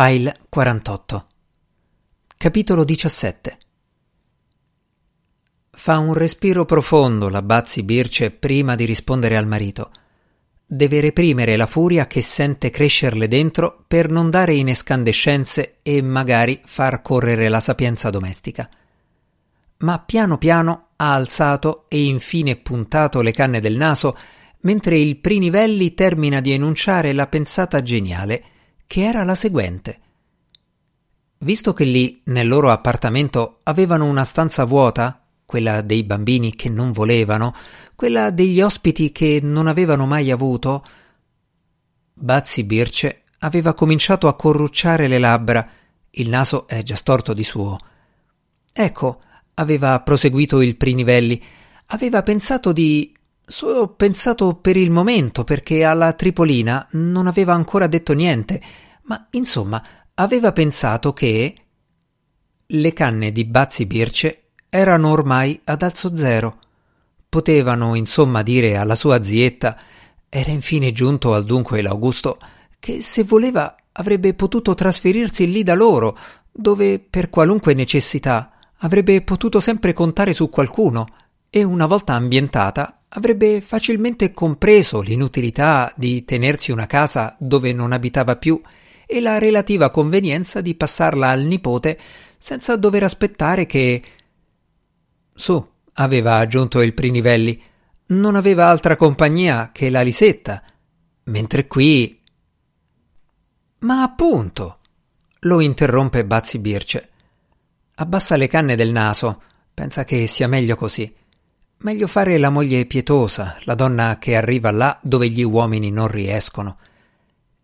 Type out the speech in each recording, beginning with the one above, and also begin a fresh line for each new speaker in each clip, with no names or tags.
File 48 Capitolo 17 Fa un respiro profondo la Bazzi Birce prima di rispondere al marito. Deve reprimere la furia che sente crescerle dentro per non dare in escandescenze e magari far correre la sapienza domestica. Ma piano piano ha alzato e infine puntato le canne del naso mentre il Prinivelli termina di enunciare la pensata geniale che era la seguente. Visto che lì, nel loro appartamento, avevano una stanza vuota, quella dei bambini che non volevano, quella degli ospiti che non avevano mai avuto, Bazzi Birce aveva cominciato a corrucciare le labbra, il naso è già storto di suo. Ecco, aveva proseguito il Prinivelli, aveva pensato di Solo pensato per il momento perché alla Tripolina non aveva ancora detto niente, ma insomma aveva pensato che le canne di Bazzi Birce erano ormai ad alzo zero. Potevano insomma dire alla sua zietta, era infine giunto al dunque l'Augusto, che se voleva avrebbe potuto trasferirsi lì da loro, dove per qualunque necessità avrebbe potuto sempre contare su qualcuno, e una volta ambientata avrebbe facilmente compreso l'inutilità di tenersi una casa dove non abitava più e la relativa convenienza di passarla al nipote senza dover aspettare che. Su, aveva aggiunto il Prinivelli, non aveva altra compagnia che la Lisetta, mentre qui. Ma appunto, lo interrompe Bazzi Birce. Abbassa le canne del naso, pensa che sia meglio così. Meglio fare la moglie pietosa, la donna che arriva là dove gli uomini non riescono.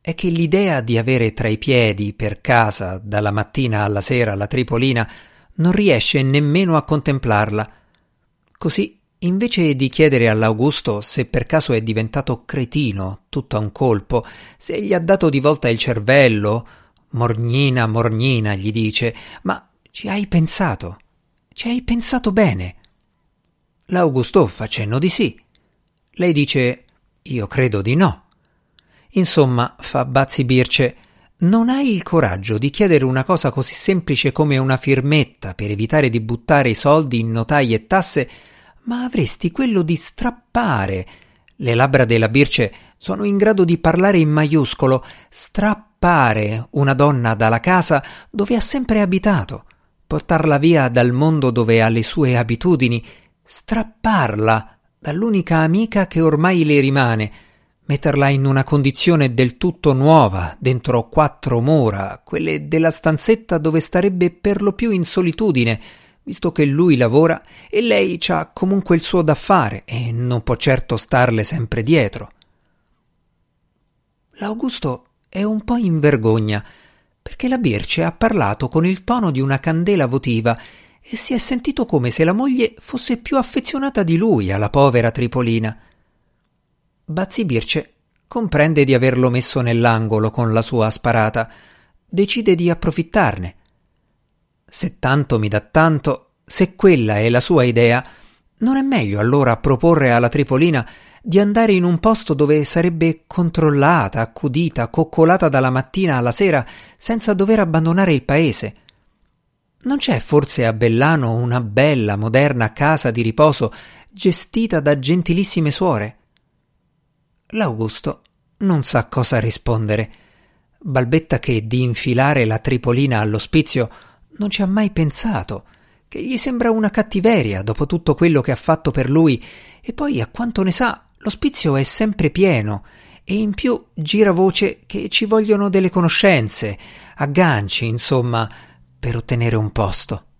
È che l'idea di avere tra i piedi per casa dalla mattina alla sera la tripolina non riesce nemmeno a contemplarla. Così, invece di chiedere all'Augusto se per caso è diventato cretino tutto a un colpo, se gli ha dato di volta il cervello, morgnina, morgnina, gli dice, ma ci hai pensato? Ci hai pensato bene? L'Augusto fa cenno di sì. Lei dice io credo di no. Insomma, fa Bazzi Birce, non hai il coraggio di chiedere una cosa così semplice come una firmetta per evitare di buttare i soldi in notai e tasse, ma avresti quello di strappare. Le labbra della Birce sono in grado di parlare in maiuscolo, strappare una donna dalla casa dove ha sempre abitato, portarla via dal mondo dove ha le sue abitudini strapparla dall'unica amica che ormai le rimane, metterla in una condizione del tutto nuova, dentro quattro mura, quelle della stanzetta dove starebbe per lo più in solitudine, visto che lui lavora e lei ha comunque il suo da fare e non può certo starle sempre dietro. L'Augusto è un po' in vergogna, perché la Birce ha parlato con il tono di una candela votiva e si è sentito come se la moglie fosse più affezionata di lui alla povera Tripolina. Bazzi Birce comprende di averlo messo nell'angolo con la sua sparata, decide di approfittarne. Se tanto mi dà tanto, se quella è la sua idea, non è meglio allora proporre alla Tripolina di andare in un posto dove sarebbe controllata, accudita, coccolata dalla mattina alla sera senza dover abbandonare il paese. Non c'è forse a Bellano una bella, moderna casa di riposo gestita da gentilissime suore? L'Augusto non sa cosa rispondere. Balbetta che di infilare la tripolina all'ospizio non ci ha mai pensato, che gli sembra una cattiveria dopo tutto quello che ha fatto per lui, e poi a quanto ne sa l'ospizio è sempre pieno, e in più gira voce che ci vogliono delle conoscenze, agganci, insomma, per ottenere un posto.